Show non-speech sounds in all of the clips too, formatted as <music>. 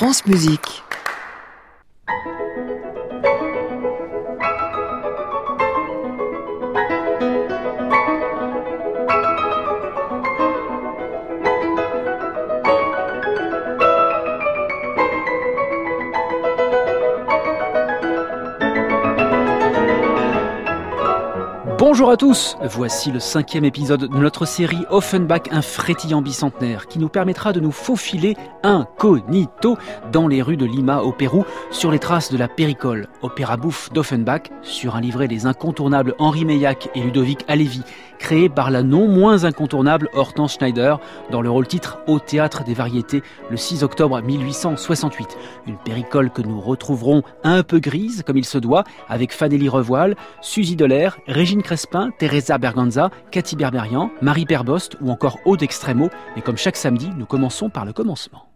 France Musique. Bonjour à tous, voici le cinquième épisode de notre série Offenbach, un frétillant bicentenaire qui nous permettra de nous faufiler incognito dans les rues de Lima au Pérou sur les traces de la péricole, opéra bouffe d'Offenbach, sur un livret des incontournables Henri Meillac et Ludovic Alevi, créé par la non moins incontournable Hortense Schneider dans le rôle titre au Théâtre des Variétés le 6 octobre 1868. Une péricole que nous retrouverons un peu grise, comme il se doit, avec Fanelli Revoile, Suzy Delair, Régine Crespin, Teresa Berganza, Cathy Berberian, Marie Perbost ou encore Aude Extremo. Mais comme chaque samedi, nous commençons par le commencement.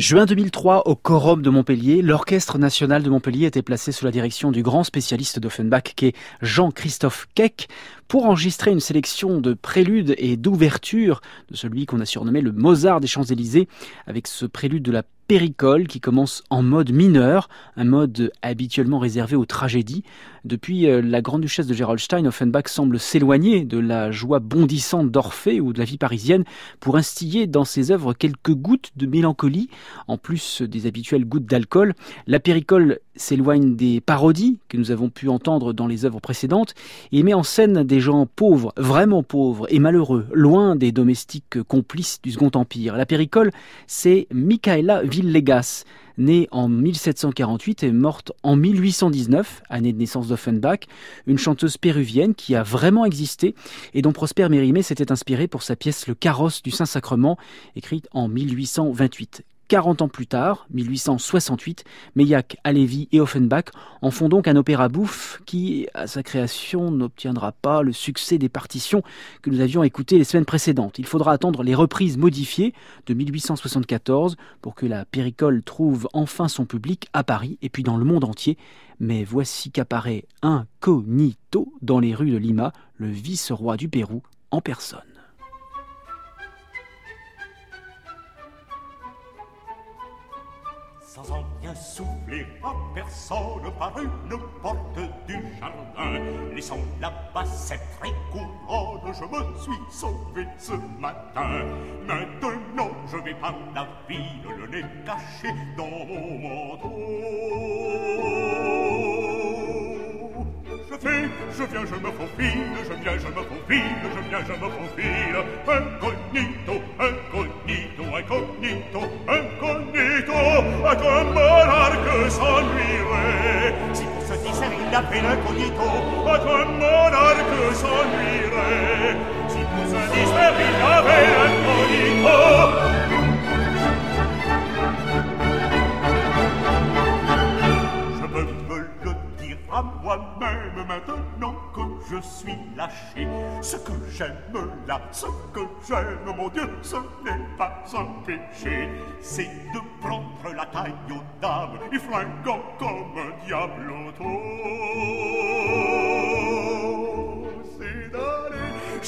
Juin 2003, au Corum de Montpellier, l'Orchestre national de Montpellier était placé sous la direction du grand spécialiste d'Offenbach, qui est Jean-Christophe Keck, pour enregistrer une sélection de préludes et d'ouvertures de celui qu'on a surnommé le Mozart des Champs-Élysées, avec ce prélude de la péricole qui commence en mode mineur, un mode habituellement réservé aux tragédies. Depuis euh, la grande-duchesse de Gerolstein, Offenbach semble s'éloigner de la joie bondissante d'Orphée ou de la vie parisienne pour instiller dans ses œuvres quelques gouttes de mélancolie, en plus des habituelles gouttes d'alcool. La péricole s'éloigne des parodies que nous avons pu entendre dans les œuvres précédentes et met en scène des gens pauvres, vraiment pauvres et malheureux, loin des domestiques complices du Second Empire. La péricole, c'est Michaela Villegas, née en 1748 et morte en 1819, année de naissance d'Offenbach, une chanteuse péruvienne qui a vraiment existé et dont Prosper Mérimée s'était inspiré pour sa pièce Le carrosse du Saint-Sacrement, écrite en 1828. 40 ans plus tard, 1868, Meilhac, Halévy et Offenbach en font donc un opéra bouffe qui, à sa création, n'obtiendra pas le succès des partitions que nous avions écoutées les semaines précédentes. Il faudra attendre les reprises modifiées de 1874 pour que la péricole trouve enfin son public à Paris et puis dans le monde entier. Mais voici qu'apparaît incognito dans les rues de Lima, le vice-roi du Pérou en personne. Sans en bien souffler à personne par une porte du jardin. Laissant là-bas cette couronne, je me suis sauvé ce matin. Maintenant, je vais par la ville, le nez caché dans mon manteau. fais, je viens, je me faufile, je viens, je me faufile, je viens, je me faufile, incognito, incognito, incognito, incognito, à ton monarque s'ennuierait. Si pour se disert il l'appelle incognito, à ton monarque s'ennuierait. Si pour se disert il l'appelle incognito, moi-même maintenant que je suis lâché. Ce que j'aime là, ce que j'aime, mon Dieu, ce n'est pas un péché. C'est de prendre la taille aux dames et flinguant comme un diable d'aller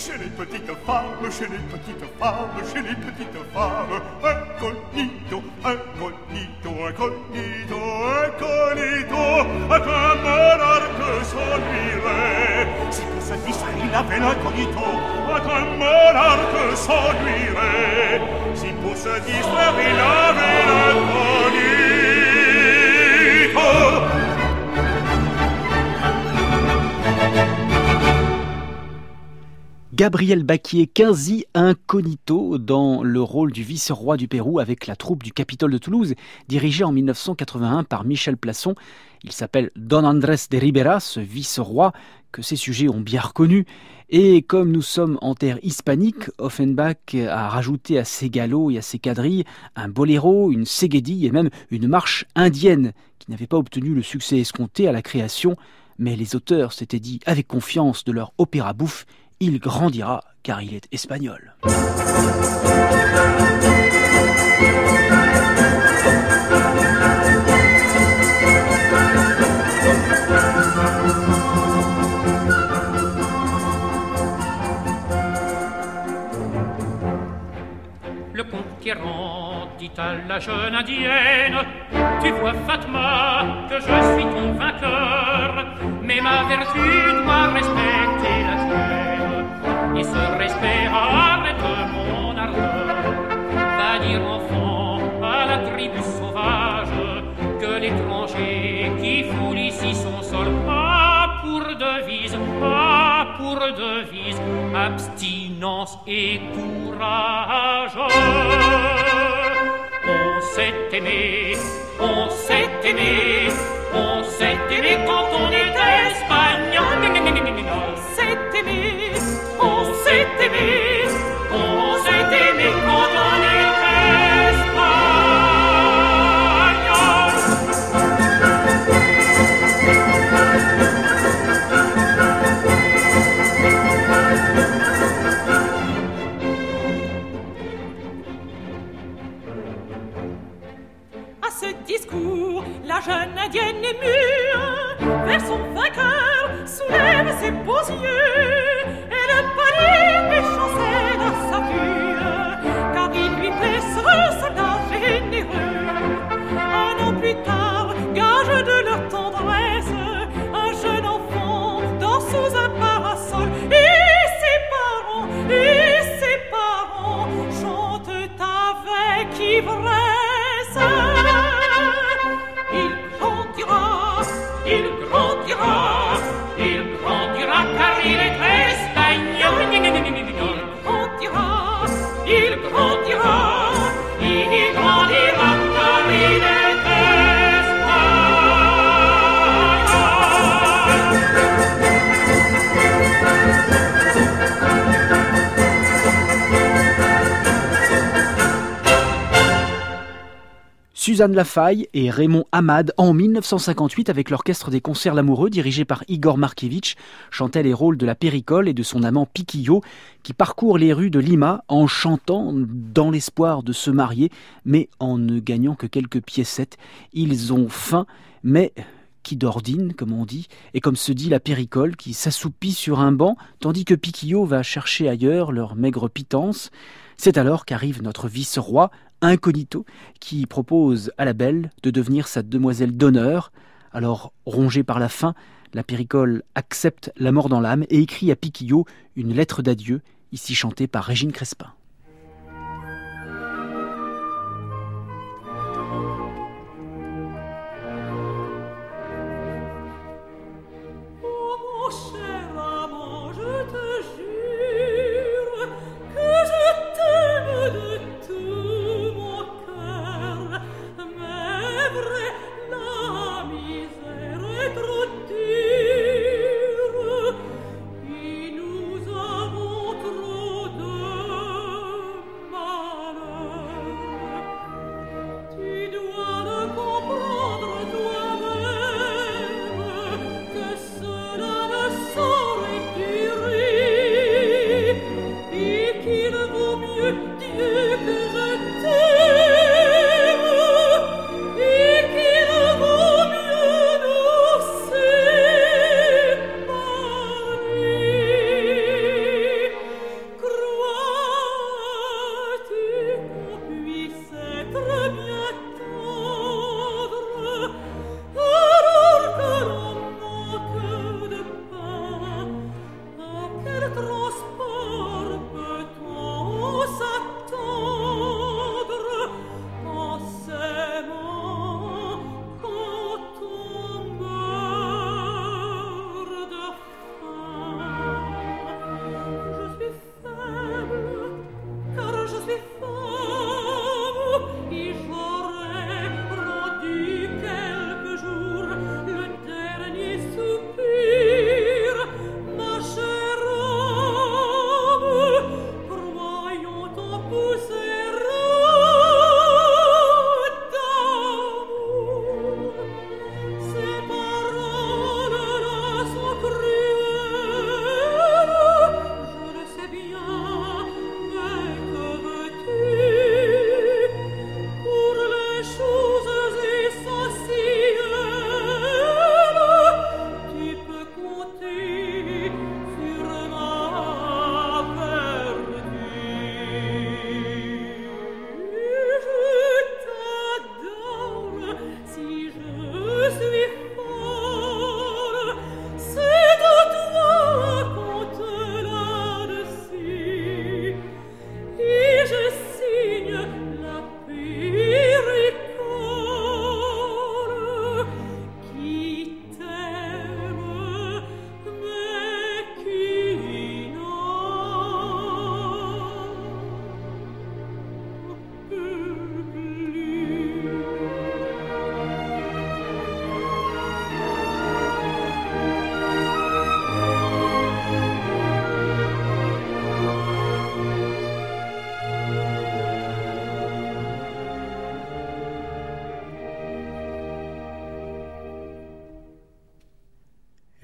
chez les petites femmes, chez les petites femmes, chez les petites femmes, incognito, incognito, incognito, incognito, à ta malade que s'ennuierait. Si que se distrait l'avait l'incognito, à ta malade que s'ennuierait. Si pour se distraire il avait l'incognito, Gabriel Baquier, quasi incognito dans le rôle du vice-roi du Pérou avec la troupe du Capitole de Toulouse, dirigée en 1981 par Michel Plasson. Il s'appelle Don Andrés de Ribera, ce vice-roi que ses sujets ont bien reconnu. Et comme nous sommes en terre hispanique, Offenbach a rajouté à ses galops et à ses quadrilles un boléro, une ségédille et même une marche indienne qui n'avait pas obtenu le succès escompté à la création. Mais les auteurs s'étaient dit avec confiance de leur opéra bouffe il grandira car il est espagnol. Le conquérant dit à la jeune indienne Tu vois Fatma que je suis ton vainqueur Mais ma vertu doit respecter et ce respect arrête mon ardeur. Va dire enfant à la tribu sauvage que l'étranger qui foule ici son sol a pour devise, a pour devise abstinence et courage. On s'est aimé, on s'est aimé, on s'est aimé quand on est espagnol. La jeune indienne émue vers son vainqueur soulève ses beaux yeux Suzanne Lafaille et Raymond Hamad en 1958 avec l'orchestre des concerts Lamoureux dirigé par Igor Markiewicz chantaient les rôles de la Péricole et de son amant Piquillo qui parcourent les rues de Lima en chantant dans l'espoir de se marier mais en ne gagnant que quelques piécettes. Ils ont faim mais qui d'ordine, comme on dit, et comme se dit la péricole qui s'assoupit sur un banc, tandis que Piquillo va chercher ailleurs leur maigre pitance. C'est alors qu'arrive notre vice-roi, incognito, qui propose à la belle de devenir sa demoiselle d'honneur. Alors, rongée par la faim, la péricole accepte la mort dans l'âme et écrit à Piquillo une lettre d'adieu, ici chantée par Régine Crespin.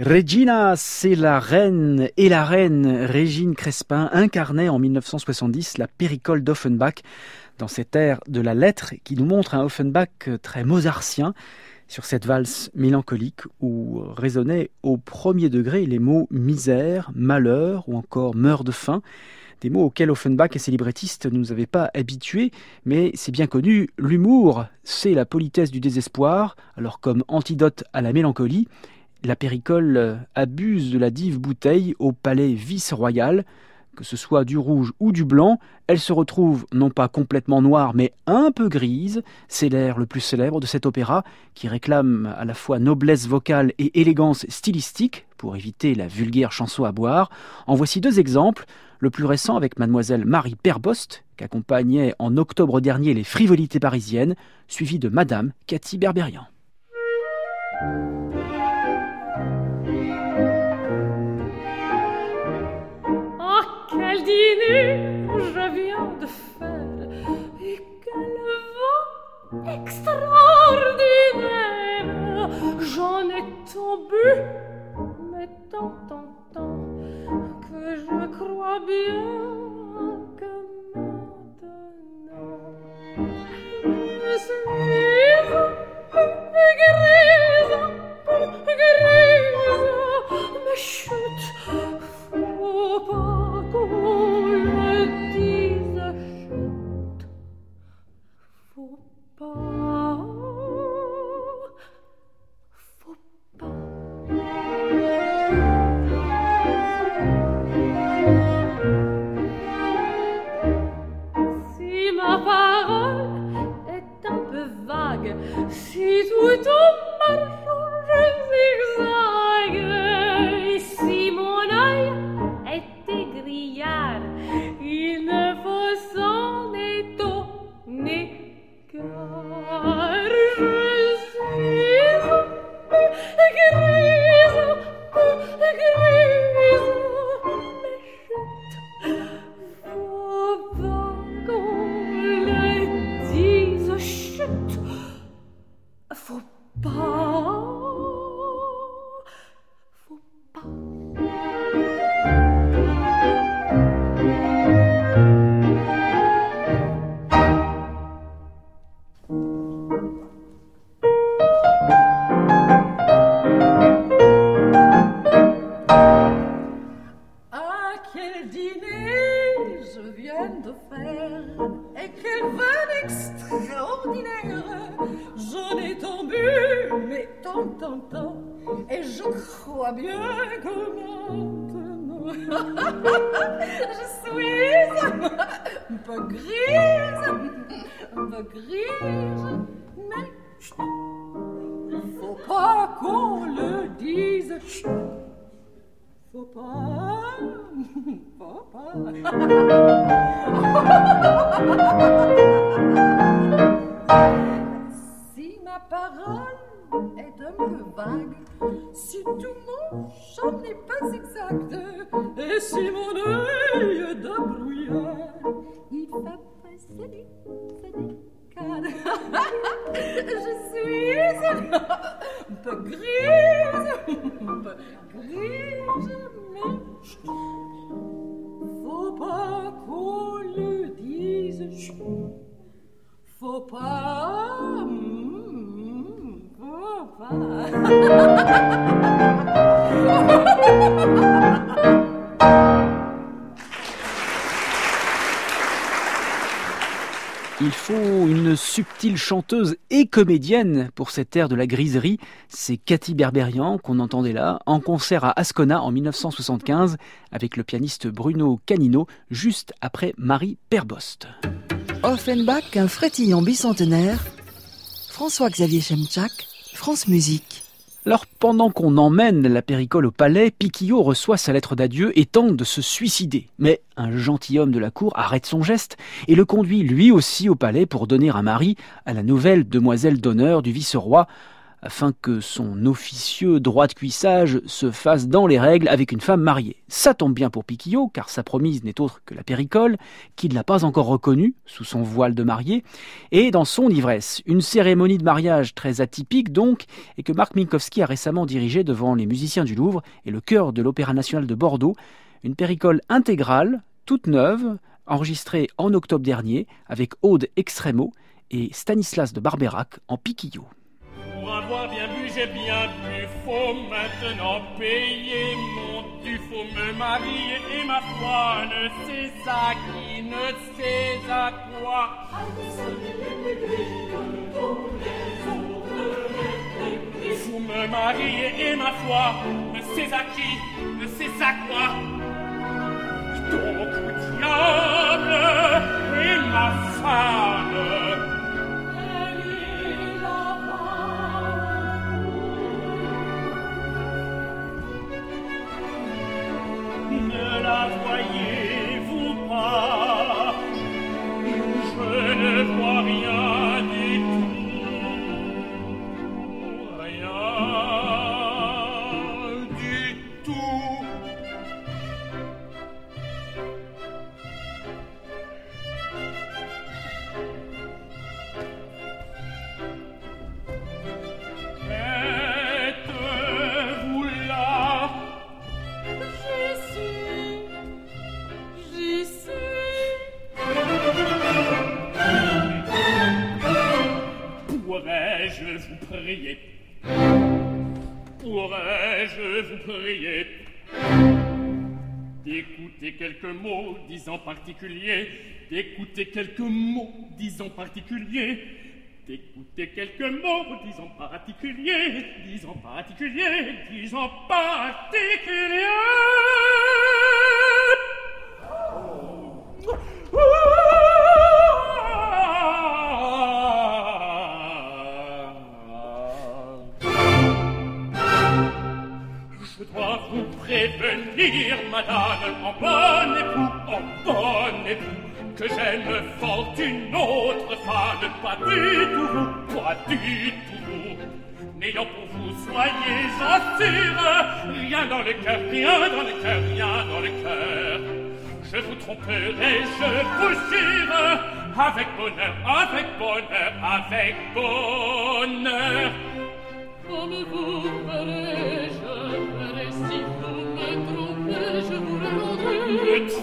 Regina, c'est la reine et la reine Régine Crespin incarnait en 1970 la péricole d'Offenbach dans cet air de la lettre qui nous montre un Offenbach très mozartien sur cette valse mélancolique où résonnaient au premier degré les mots misère, malheur ou encore meurt de faim des mots auxquels Offenbach et ses librettistes ne nous avaient pas habitués, mais c'est bien connu, l'humour, c'est la politesse du désespoir, alors comme antidote à la mélancolie, la péricole euh, abuse de la dive bouteille au palais vice-royal. Que ce soit du rouge ou du blanc, elle se retrouve non pas complètement noire mais un peu grise. C'est l'air le plus célèbre de cet opéra qui réclame à la fois noblesse vocale et élégance stylistique pour éviter la vulgaire chanson à boire. En voici deux exemples. Le plus récent avec mademoiselle Marie Perbost, qu'accompagnait en octobre dernier les frivolités parisiennes, suivi de madame Cathy Berberian. je viens de faire. Et quel vent extraordinaire J'en ai tant bu, mais tant, tant, tant, que je crois bien que maintenant je suis grise, grise, mais chut, faut pas qu'on si tout Et je crois bien que maintenant <laughs> Je suis un peu grise Un peu grise Mais faut pas qu'on le dise. Faut pas, faut pas. <laughs> si ma parole si tout mon chant n'est pas exact, et si mon œil est de brouillard, il va passer des décades. <laughs> Je suis un peu grise, un peu grise, mais faut pas qu'on le dise. Faut pas, pas. Il faut une subtile chanteuse et comédienne pour cette ère de la griserie. C'est Cathy Berberian qu'on entendait là, en concert à Ascona en 1975, avec le pianiste Bruno Canino, juste après Marie Perbost. Offenbach, un frétillant bicentenaire. François-Xavier Chemchak, France. Alors pendant qu'on emmène la péricole au palais, Piquillot reçoit sa lettre d'adieu et tente de se suicider. Mais un gentilhomme de la cour arrête son geste et le conduit lui aussi au palais pour donner un mari à la nouvelle demoiselle d'honneur du vice-roi, afin que son officieux droit de cuissage se fasse dans les règles avec une femme mariée. Ça tombe bien pour Piquillot, car sa promise n'est autre que la péricole, qu'il n'a pas encore reconnue sous son voile de mariée, et dans son ivresse. Une cérémonie de mariage très atypique donc, et que Marc Minkowski a récemment dirigée devant les musiciens du Louvre et le chœur de l'Opéra national de Bordeaux. Une péricole intégrale, toute neuve, enregistrée en octobre dernier, avec Aude Extremo et Stanislas de Barberac en Piquillot. Pour avoir bien bu, j'ai bien bu. Faut maintenant payer mon dû. Faut me marier et ma foi ne sait à qui, ne sait à quoi. Faut me marier et ma foi ne sait à qui, ne sait à quoi. Donc, diable et ma femme. Ne je vous prier Pourrais-je vous prier? D'écouter quelques mots disant particulier d'écouter quelques mots disant particulier d'écouter quelques mots disant particulier disant particulier disant particulier. Prévenir, madame, en bon époux, en bon époux, que j'aime fort une autre femme, pas du tout vous, pas du tout vous. N'ayant pour vous, soyez sûr, rien dans le cœur, rien dans le cœur, rien dans le cœur. Je vous tromperai, je vous jure, avec bonheur, avec bonheur, avec bonheur. Comme vous ferez, je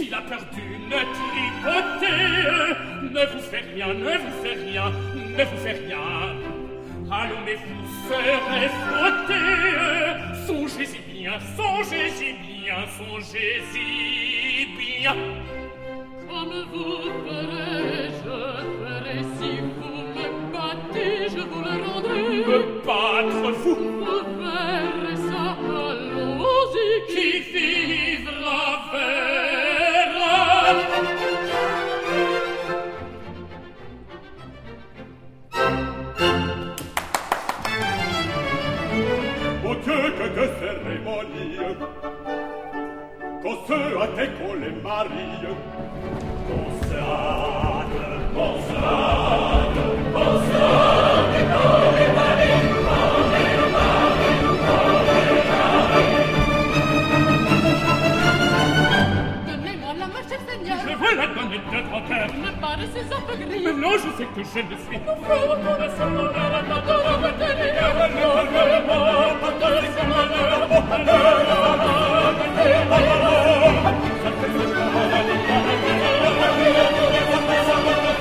Si la peur d'une tripotée ne vous fait rien, ne vous fait rien, ne vous fait rien, Allons, mais vous serez frottés. Songez-y bien, songez-y bien, songez-y bien. Comme vous ferez, je ferai si vous me battez, je vous le rendrai. Me battre vous, Je sais que je ne suis pas.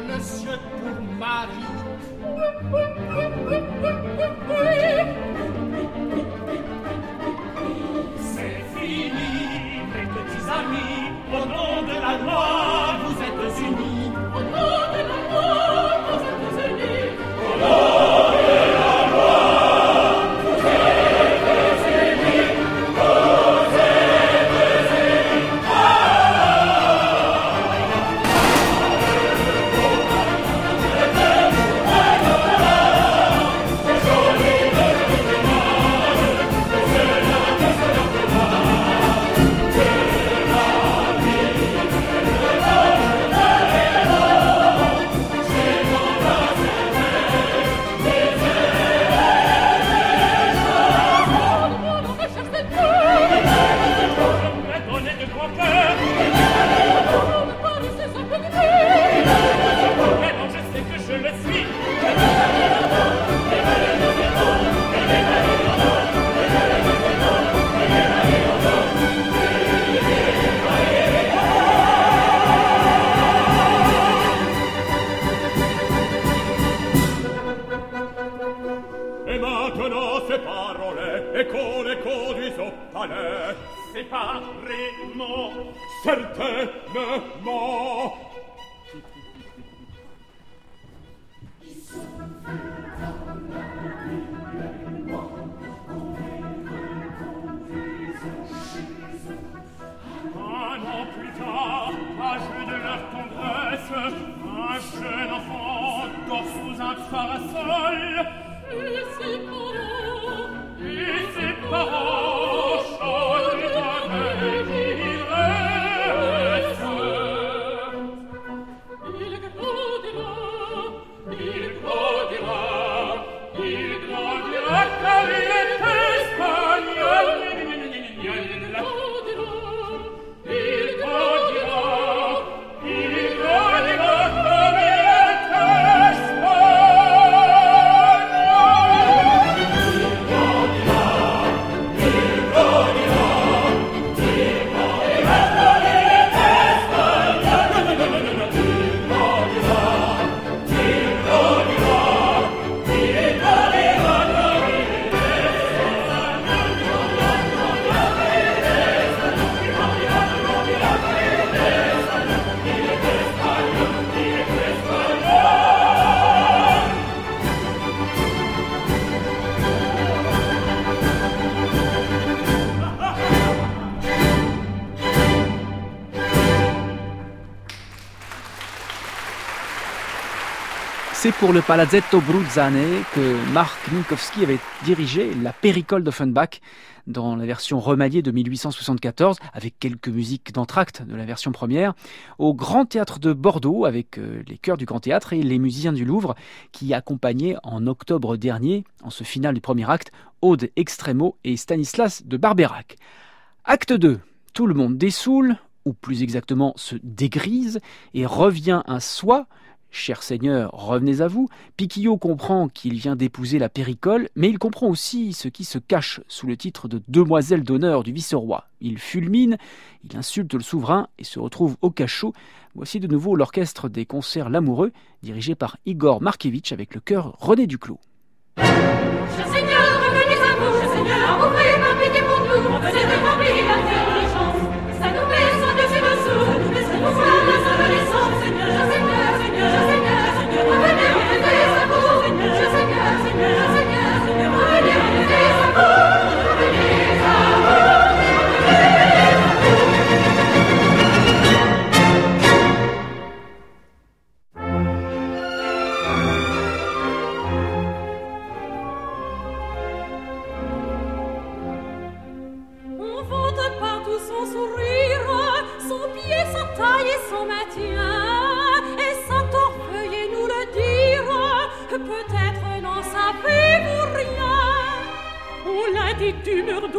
Vous prenez monsieur pour mari. <laughs> pour le Palazzetto Bruzzane que Marc Minkowski avait dirigé la Péricole d'Offenbach dans la version remaniée de 1874, avec quelques musiques d'entracte de la version première, au Grand Théâtre de Bordeaux, avec euh, les chœurs du Grand Théâtre et les musiciens du Louvre, qui accompagnaient en octobre dernier, en ce final du premier acte, Aude Extremo et Stanislas de Barberac. Acte 2. Tout le monde dessoule, ou plus exactement se dégrise, et revient un soi, Cher Seigneur, revenez à vous. Piquillot comprend qu'il vient d'épouser la Péricole, mais il comprend aussi ce qui se cache sous le titre de demoiselle d'honneur du vice-roi. Il fulmine, il insulte le souverain et se retrouve au cachot. Voici de nouveau l'orchestre des concerts L'Amoureux, dirigé par Igor Markevitch avec le chœur René Duclos.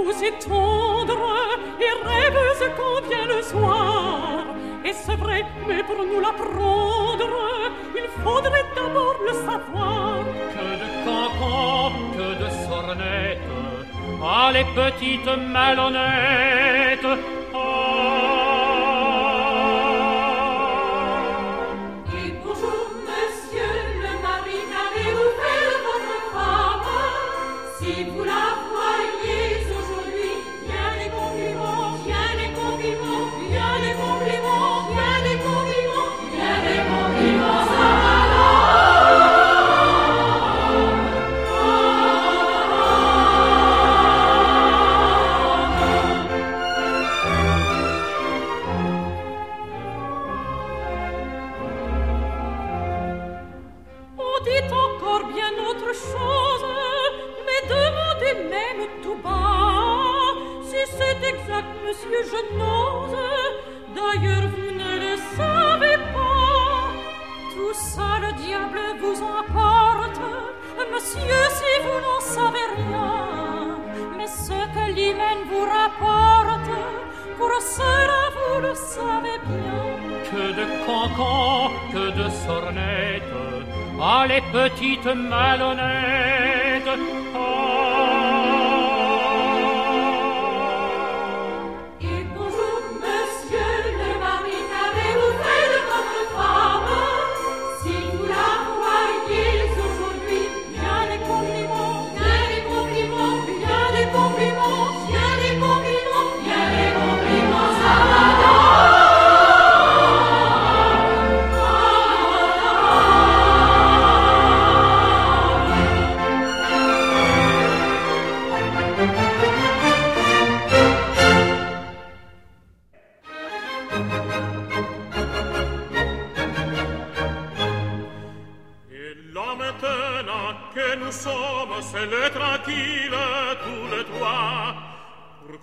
Et tendre, et rêveuse quand vient le soir. Et c'est vrai, mais pour nous l'apprendre, il faudrait d'abord le savoir. Que de cancans, que de sornettes, ah les petites malhonnêtes. Chose, mais demandez même tout bas. Si c'est exact, monsieur, je n'ose. D'ailleurs, vous ne le savez pas. Tout ça, le diable vous emporte. Monsieur, si vous n'en savez rien. Mais ce que l'hymen vous rapporte, pour cela, vous le savez bien. Que de cancans, que de sornettes, ah les petites malhonnêtes.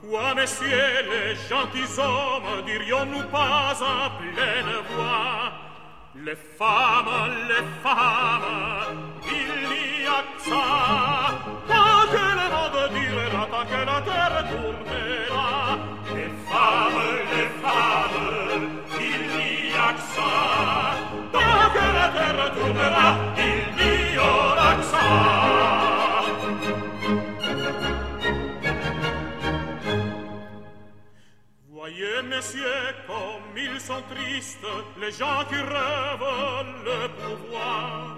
Pourquoi, messieurs, les gentils hommes, dirions-nous pas en pleine voix? Les femmes, les femmes, il n'y a que ça. Tant que le monde durera, tant que la terre tournera. Les femmes, les femmes, il n'y a que ça. Tant que la terre tournera, il n'y aura que ça. Messieurs, comme ils sont tristes, les gens qui rêvent le pouvoir.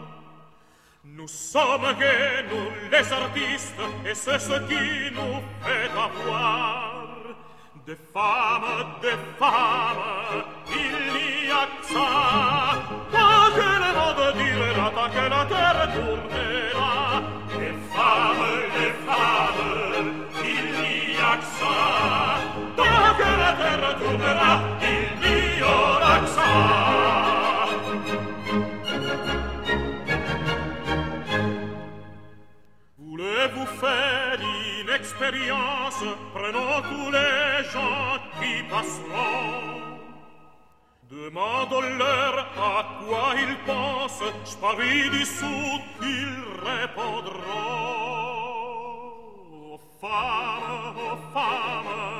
Nous sommes gays, nous les artistes, et c'est ce qui nous fait avoir. Des femmes, des femmes, il n'y a que ça. Tant que le monde durera, tant que la terre tournera. Des femmes, des femmes, il n'y a que ça. Expérience Prenons tous les gens qui passeront. Demandons-leur à quoi ils pensent. Je parie dessous qu'ils répondront. Aux femmes, femmes,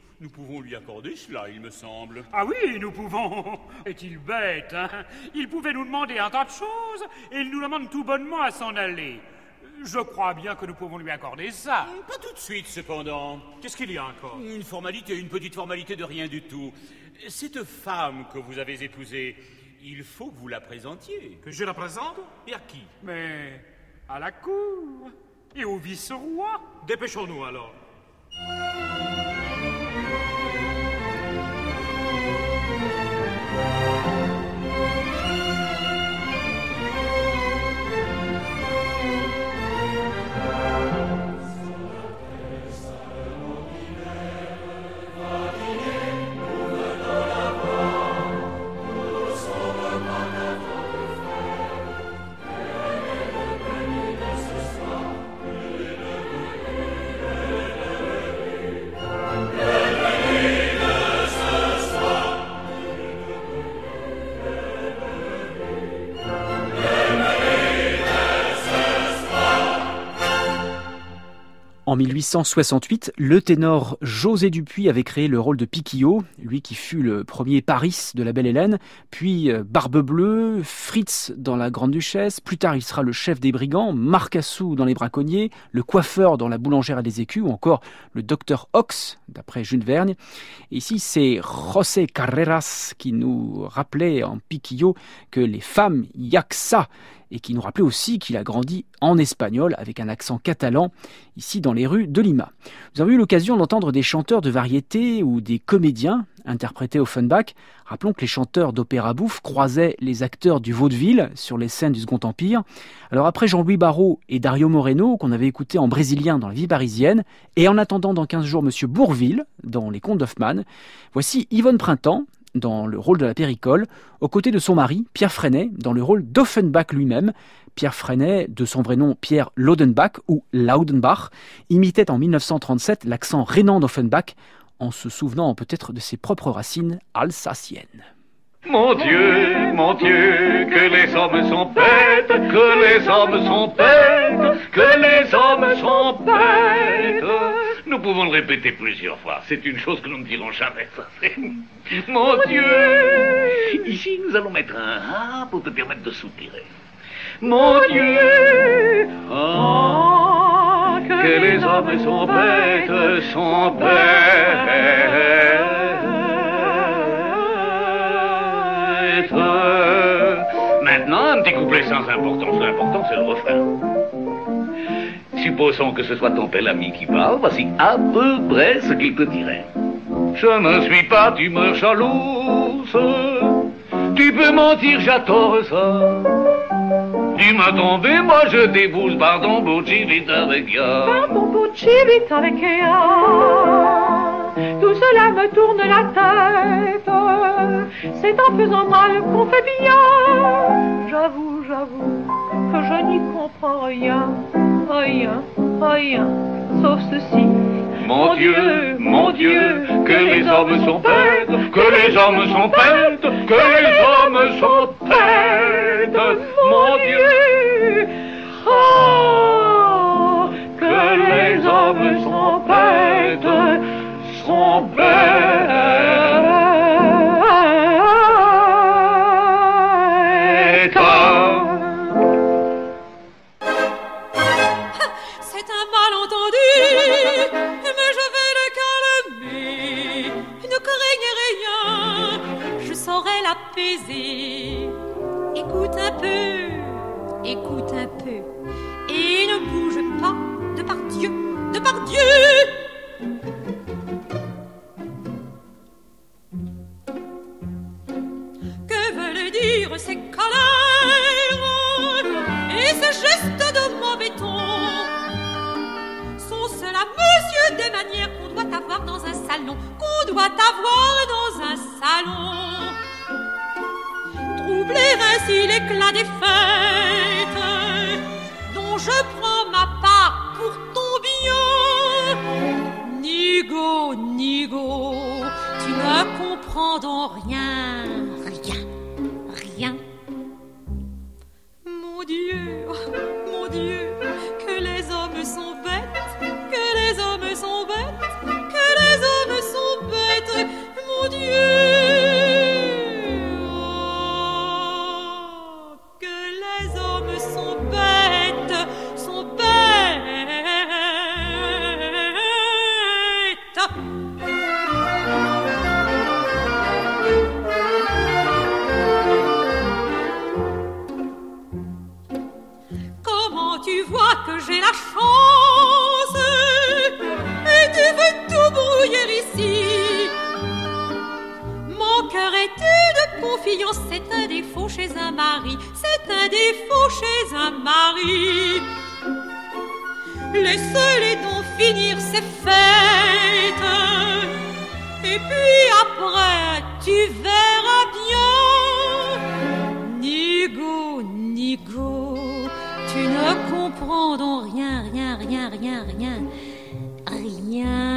Nous pouvons lui accorder cela, il me semble. Ah oui, nous pouvons. <laughs> Est-il bête, hein? Il pouvait nous demander un tas de choses et il nous demande tout bonnement à s'en aller. Je crois bien que nous pouvons lui accorder ça. Pas tout de suite, cependant. Qu'est-ce qu'il y a encore? Une formalité, une petite formalité de rien du tout. Cette femme que vous avez épousée, il faut que vous la présentiez. Que je la présente? Et à qui? Mais à la cour et au vice-roi. Dépêchons-nous alors. 1868, le ténor José Dupuis avait créé le rôle de Piquillot, lui qui fut le premier Paris de la Belle Hélène, puis euh, Barbe Bleue, Fritz dans La Grande Duchesse, plus tard il sera le chef des brigands, Marcassou dans Les Braconniers, le coiffeur dans La Boulangère à des Écus, ou encore le docteur Ox, d'après Jules Vergne. Ici, c'est José Carreras qui nous rappelait en Piquillot que les femmes, et qui nous rappelait aussi qu'il a grandi en espagnol avec un accent catalan ici dans les rues de Lima. Nous avons eu l'occasion d'entendre des chanteurs de variété ou des comédiens interpréter Offenbach. Rappelons que les chanteurs d'opéra bouffe croisaient les acteurs du vaudeville sur les scènes du Second Empire. Alors après Jean-Louis Barrault et Dario Moreno, qu'on avait écouté en brésilien dans la vie parisienne, et en attendant dans 15 jours Monsieur Bourville dans Les Contes d'Hoffmann, voici Yvonne Printemps dans le rôle de la péricole, aux côtés de son mari, Pierre Freinet, dans le rôle d'Offenbach lui-même. Pierre Freinet, de son vrai nom Pierre Laudenbach ou Laudenbach, imitait en 1937 l'accent rhénan d'Offenbach en se souvenant peut-être de ses propres racines alsaciennes. Mon Dieu, mon Dieu, que les hommes sont bêtes, que les hommes sont bêtes, que les hommes sont bêtes. Nous pouvons le répéter plusieurs fois. C'est une chose que nous ne dirons jamais. <laughs> Mon Dieu, ici nous allons mettre un A pour te permettre de soupirer. Mon Dieu, oh, que les hommes sont bêtes, sont bêtes. Maintenant, un petit couplet sans importance. L'important, c'est le refrain. Supposons que ce soit ton bel ami qui parle, voici à peu près ce qu'il te dirait. Je ne suis pas d'humeur jalouse. Tu peux mentir, j'adore ça. Tu m'as tombé, moi je débouse, pardon, Bouchi, vite avec ya. Pardon, Bouchi, vite avec ya. Tout cela me tourne la tête. C'est en faisant mal qu'on fait bien. J'avoue, j'avoue que je n'y comprends rien, rien, rien, sauf ceci. Mon Dieu, mon Dieu, que les hommes sont bêtes, que les hommes sont bêtes, que les hommes sont bêtes, mon Dieu. Oh, que les hommes sont bêtes, sont bêtes. Mais je vais le calmer. Ne craignez rien, je saurai l'apaiser. Écoute un peu, écoute un peu, et ne bouge pas de par Dieu, de par Dieu. Dans un salon, qu'on doit avoir dans un salon Troubler ainsi l'éclat des fêtes, dont je prends ma part pour ton bien. Nigo, Nigo, tu ne comprends donc rien, confiance, c'est un défaut chez un mari, c'est un défaut chez un mari. Laisse-les donc finir ces fêtes et puis après tu verras bien. Nigo, Nigo, tu ne comprends donc rien, rien, rien, rien, rien, rien.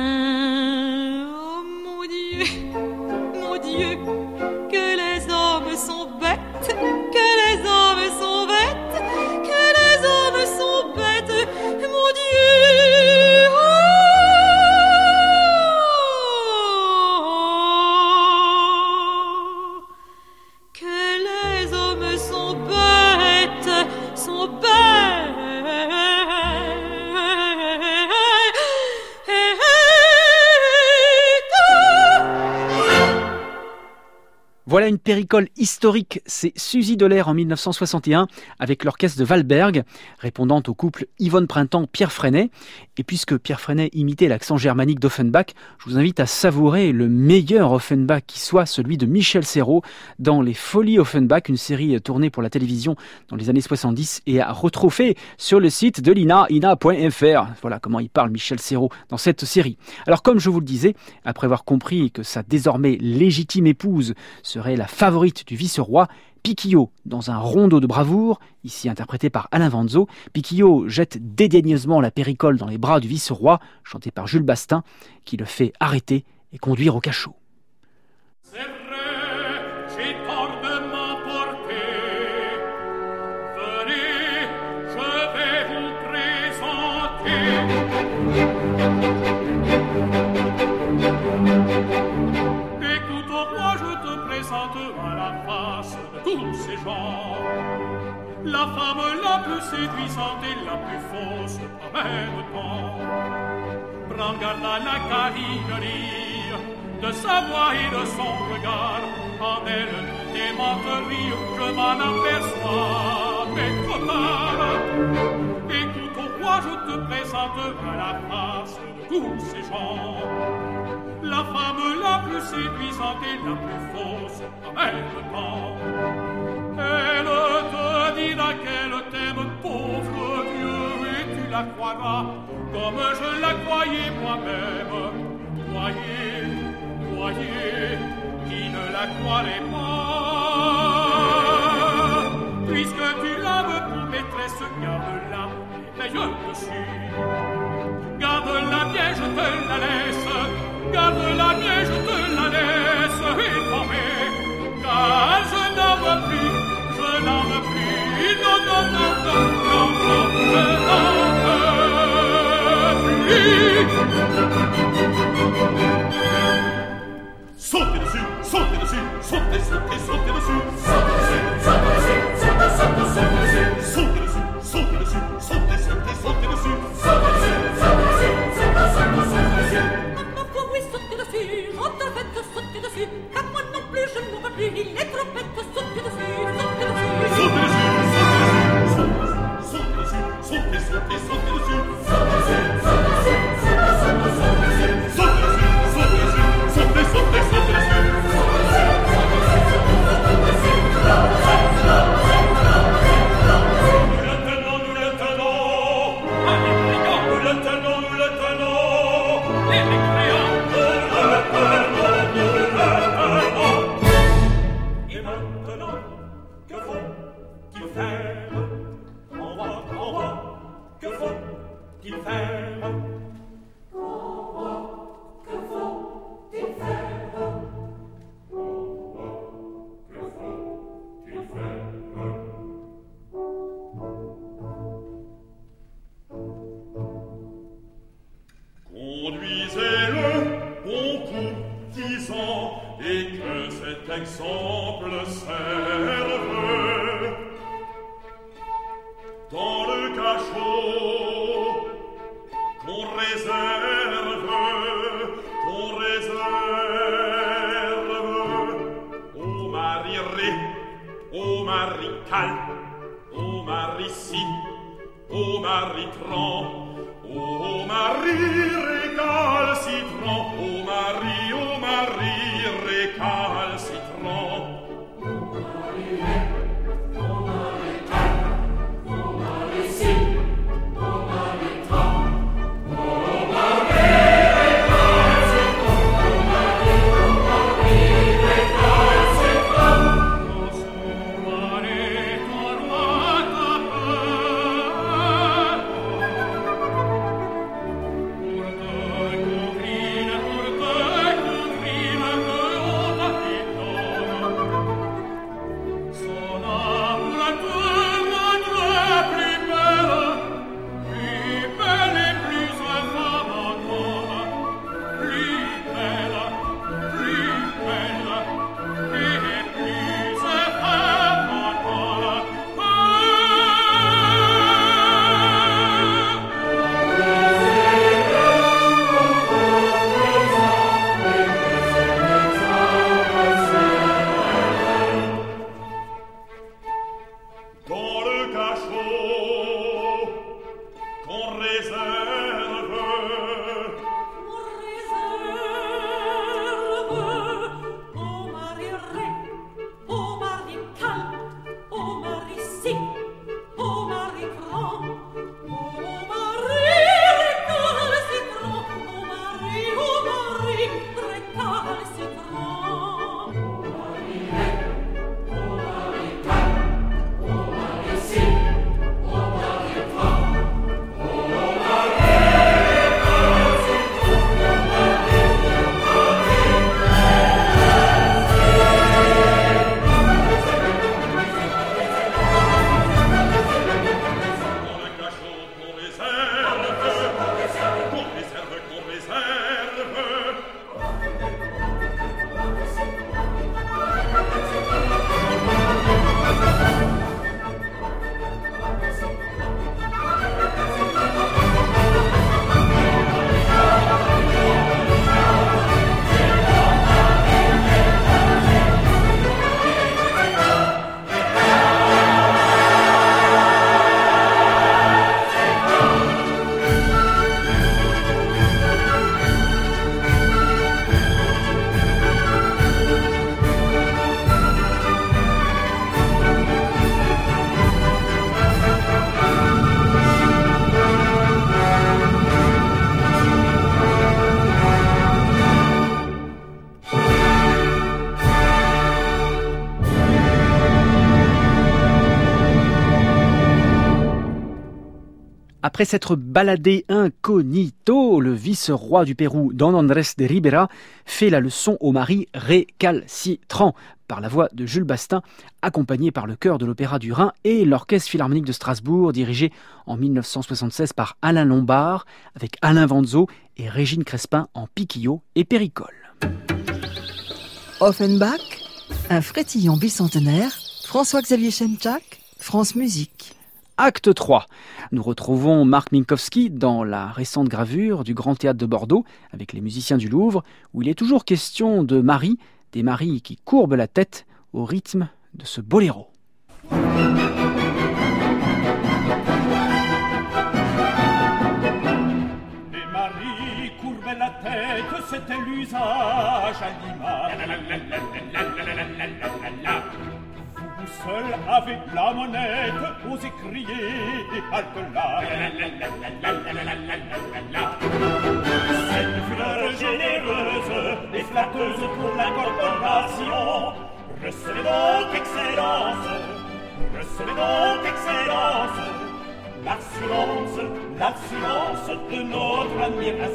Péricole historique, c'est Suzy Delair en 1961 avec l'orchestre de Valberg, répondant au couple Yvonne Printemps-Pierre Freinet. Et puisque Pierre Freinet imitait l'accent germanique d'Offenbach, je vous invite à savourer le meilleur Offenbach qui soit celui de Michel Serrault dans Les Folies Offenbach, une série tournée pour la télévision dans les années 70 et à retrouver sur le site de l'INA, ina.fr. Voilà comment il parle Michel Serrault dans cette série. Alors comme je vous le disais, après avoir compris que sa désormais légitime épouse serait la favorite du vice-roi, Piquillot, dans un rondeau de bravoure, ici interprété par Alain Vanzo, Piquillot jette dédaigneusement la péricole dans les bras du vice-roi, chanté par Jules Bastin, qui le fait arrêter et conduire au cachot. la femme la plus séduisante et la plus fausse en même temps. Prends garde à la carinerie de sa voix et de son regard. En elle, des menteries, je m'en aperçois, mais trop tard. Écoute, au roi, je te présente à la face de tous ces gens. La femme la plus séduisante et la plus fausse en même temps. Elle te dira qu'elle t'aime, pauvre vieux, et tu la croiras comme je la croyais moi-même. Croyez, croyez, qui ne la croirait pas. Puisque tu l'aimes pour maîtresse, garde-la, mais je te suis. Garde-la bien, je te la laisse. Garde-la bien, je te la laisse. Et promets, car je n'en veux plus. Sotto le non plus, je ne plus, il est trop bête. Stop! Après s'être baladé incognito, le vice-roi du Pérou, Don Andrés de Ribera, fait la leçon au mari récalcitrant par la voix de Jules Bastin, accompagné par le chœur de l'Opéra du Rhin et l'Orchestre Philharmonique de Strasbourg, dirigé en 1976 par Alain Lombard, avec Alain Vanzo et Régine Crespin en piquillo et péricole. Offenbach, un frétillant bicentenaire, François-Xavier Chemchak, France Musique. Acte 3. Nous retrouvons Marc Minkowski dans la récente gravure du Grand Théâtre de Bordeaux avec les musiciens du Louvre, où il est toujours question de Marie, des maris qui courbent la tête au rythme de ce boléro. Les courbaient la tête, c'était l'usage seul avec la monnaie, osez crier et halte là. Cette fleur généreuse et flatteuse pour la corporation, recevez donc excellence, recevez donc excellence, l'assurance, l'assurance de notre admiration.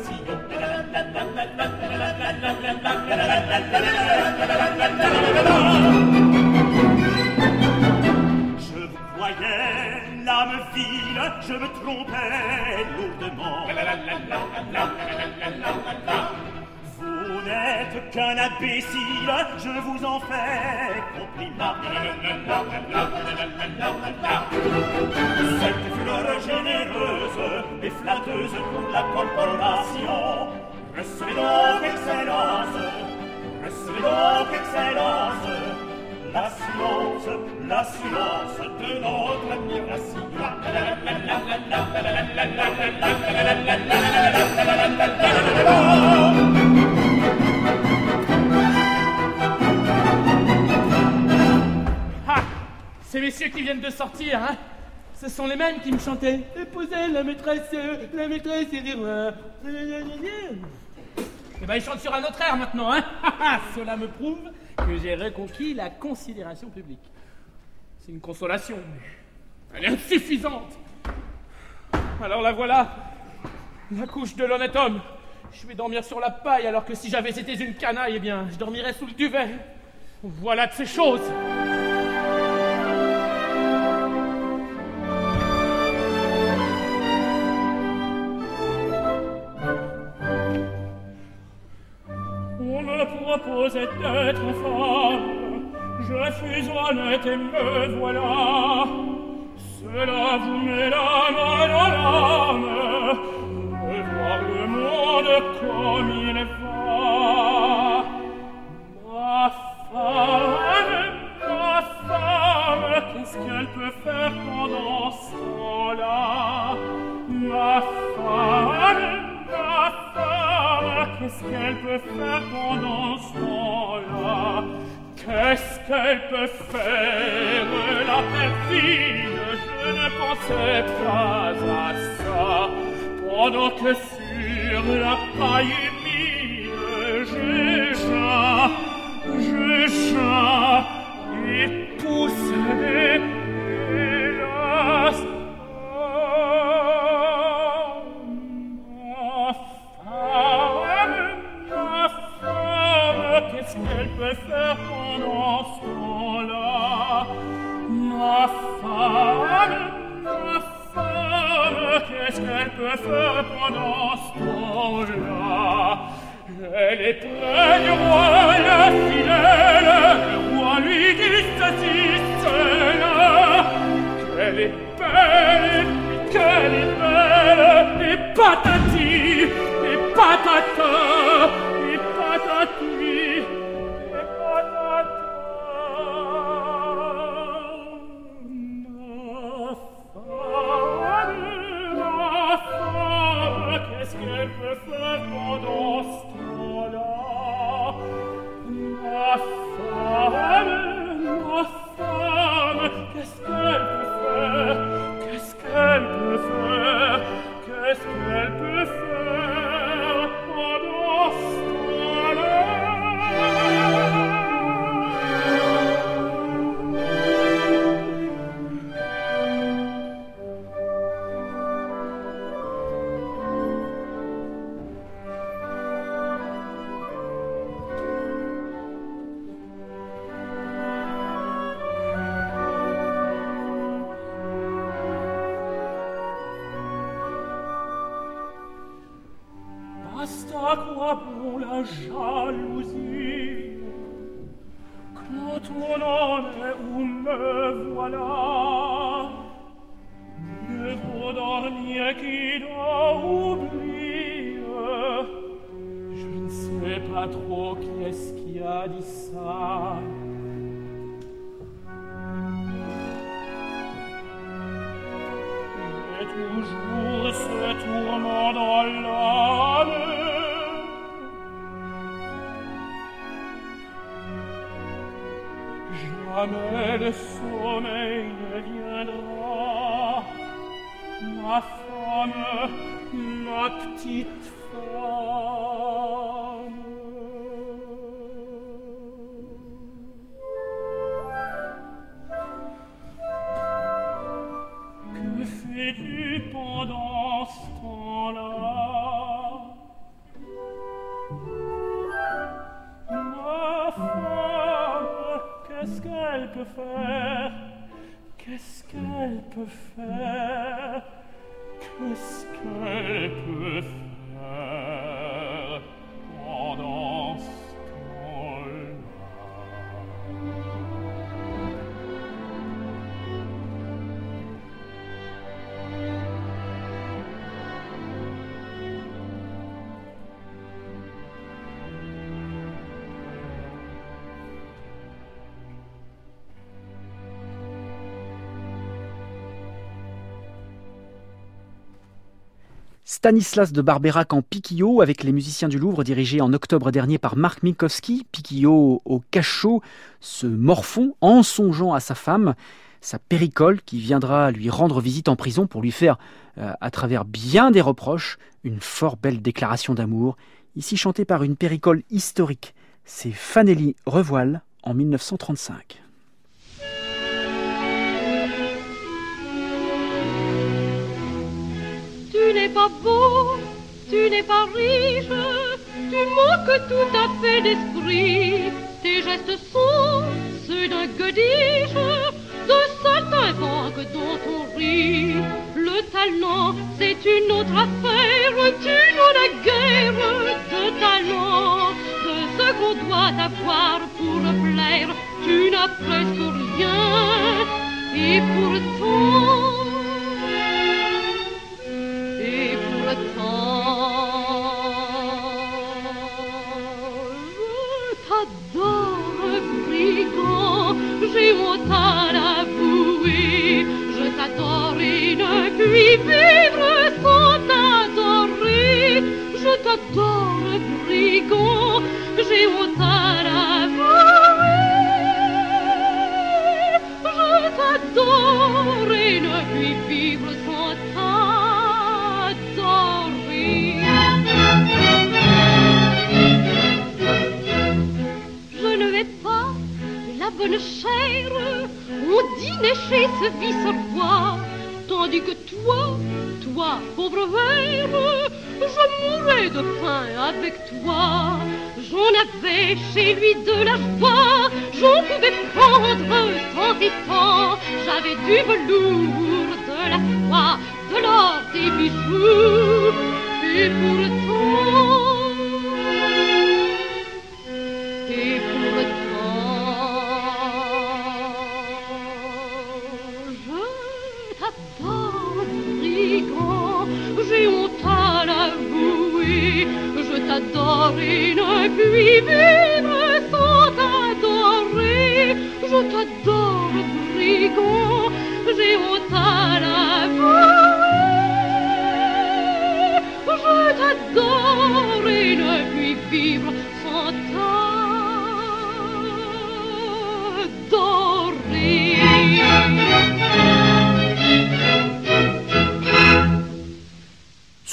L'âme vile, je me trompais lourdement. Vous n'êtes qu'un imbécile, je vous en fais compliment. Cette fleur généreuse et flatteuse pour la corporation, recevez donc excellence, recevez donc excellence, la silence, la silence de notre admiration. Ah, ces messieurs qui viennent de sortir, hein ce sont les mêmes qui me chantaient Épousez la maîtresse, la maîtresse et rois. Eh ben, ils chantent sur un autre air maintenant, hein <laughs> Cela me prouve que j'ai reconquis la considération publique. C'est une consolation, mais elle est insuffisante. Alors la voilà, la couche de l'honnête homme. Je vais dormir sur la paille alors que si j'avais été une canaille, eh bien, je dormirais sous le duvet. Voilà de ces choses. Proposait d'être femme, je fus honnête et me voilà. Cela vous met l'âme dans l'âme, de voir le monde comme il va. Ma femme, ma femme, qu'est-ce qu'elle peut faire pendant ce temps-là Ma femme, ma femme, qu'est-ce qu'elle peut faire pendant ce temps-là Qu'est-ce qu'elle peut faire La perfide, je ne pensais pas à ça Pendant que sur la paille à quoi bon la jalousie Quand on en est où me voilà Mieux vaut dormir qui oublier Je ne sais pas trop qui est-ce qui a dit ça Et toujours ce tourment dans l'âme del sommeil viendra ma femme ma petite femme Stanislas de Barberac en Piquillot avec les musiciens du Louvre dirigés en octobre dernier par Marc Minkowski. Piquillot au cachot, ce morfond en songeant à sa femme, sa péricole qui viendra lui rendre visite en prison pour lui faire, euh, à travers bien des reproches, une fort belle déclaration d'amour, ici chantée par une péricole historique. C'est Fanelli Revoile en 1935. Tu n'es pas beau, tu n'es pas riche, tu manques tout à fait d'esprit. Tes gestes sont ceux d'un godiche, de saltimbanque dont on rit. Le talent, c'est une autre affaire, tu n'en as guère de talent. De ce qu'on doit avoir pour plaire, tu n'as presque rien. Et pourtant, je t'adore, brigand, j'ai honte à l'avouer. Je t'adore et ne puis vivre sans t'adorer. Je t'adore, brigand, j'ai honte à l'avouer. Je t'adore et ne puis vivre sans bonne chère au dîner chez ce vice-roi, tandis que toi, toi, pauvre verre, je mourrais de faim avec toi. J'en avais chez lui de la joie, j'en pouvais prendre tant et tant. J'avais du velours, de la soie, de l'or, des bijoux, et pourtant, vivre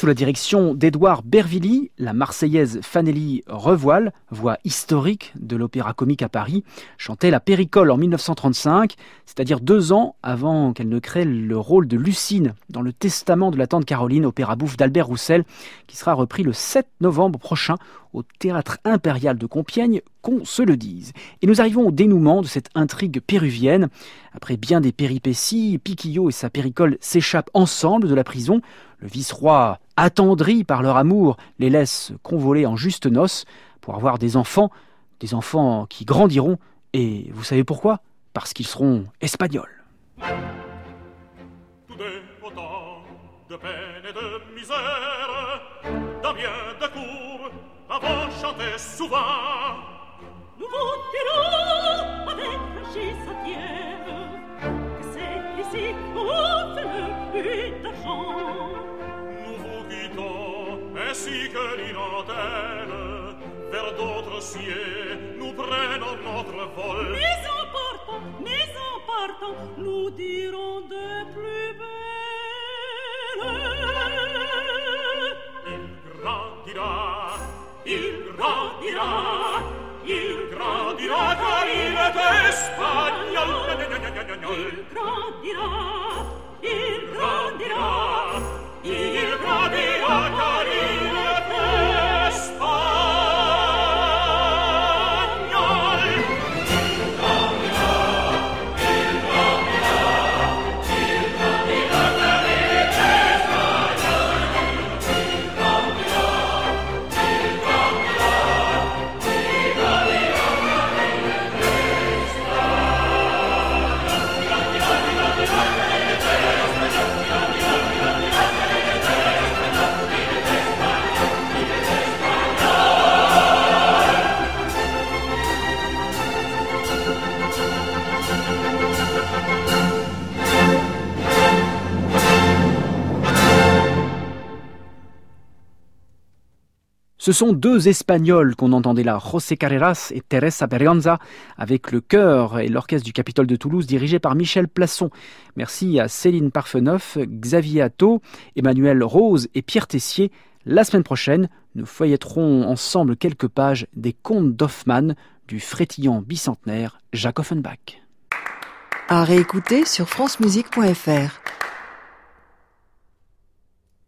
La direction d'Édouard Bervilly, la Marseillaise Fanelli Revoile, voix historique de l'opéra comique à Paris, chantait la Péricole en 1935, c'est-à-dire deux ans avant qu'elle ne crée le rôle de Lucine dans le Testament de la Tante Caroline, opéra bouffe d'Albert Roussel, qui sera repris le 7 novembre prochain au théâtre impérial de Compiègne, qu'on se le dise. Et nous arrivons au dénouement de cette intrigue péruvienne. Après bien des péripéties, Piquillo et sa péricole s'échappent ensemble de la prison. Le vice-roi, attendri par leur amour, les laisse convoler en juste noces pour avoir des enfants, des enfants qui grandiront, et vous savez pourquoi? Parce qu'ils seront espagnols. de peine et de misère, dans bien de cours, avons chanté souvent. Nous vous dirons avec franchise entière Il grandirà, il grandirà, il Ce sont deux Espagnols qu'on entendait là, José Carreras et Teresa Berganza, avec le chœur et l'orchestre du Capitole de Toulouse dirigé par Michel Plasson. Merci à Céline Parfeneuf, Xavier Atto, Emmanuel Rose et Pierre Tessier. La semaine prochaine, nous feuilletterons ensemble quelques pages des contes d'Hoffmann du frétillant bicentenaire Jacques Offenbach. À réécouter sur francemusique.fr.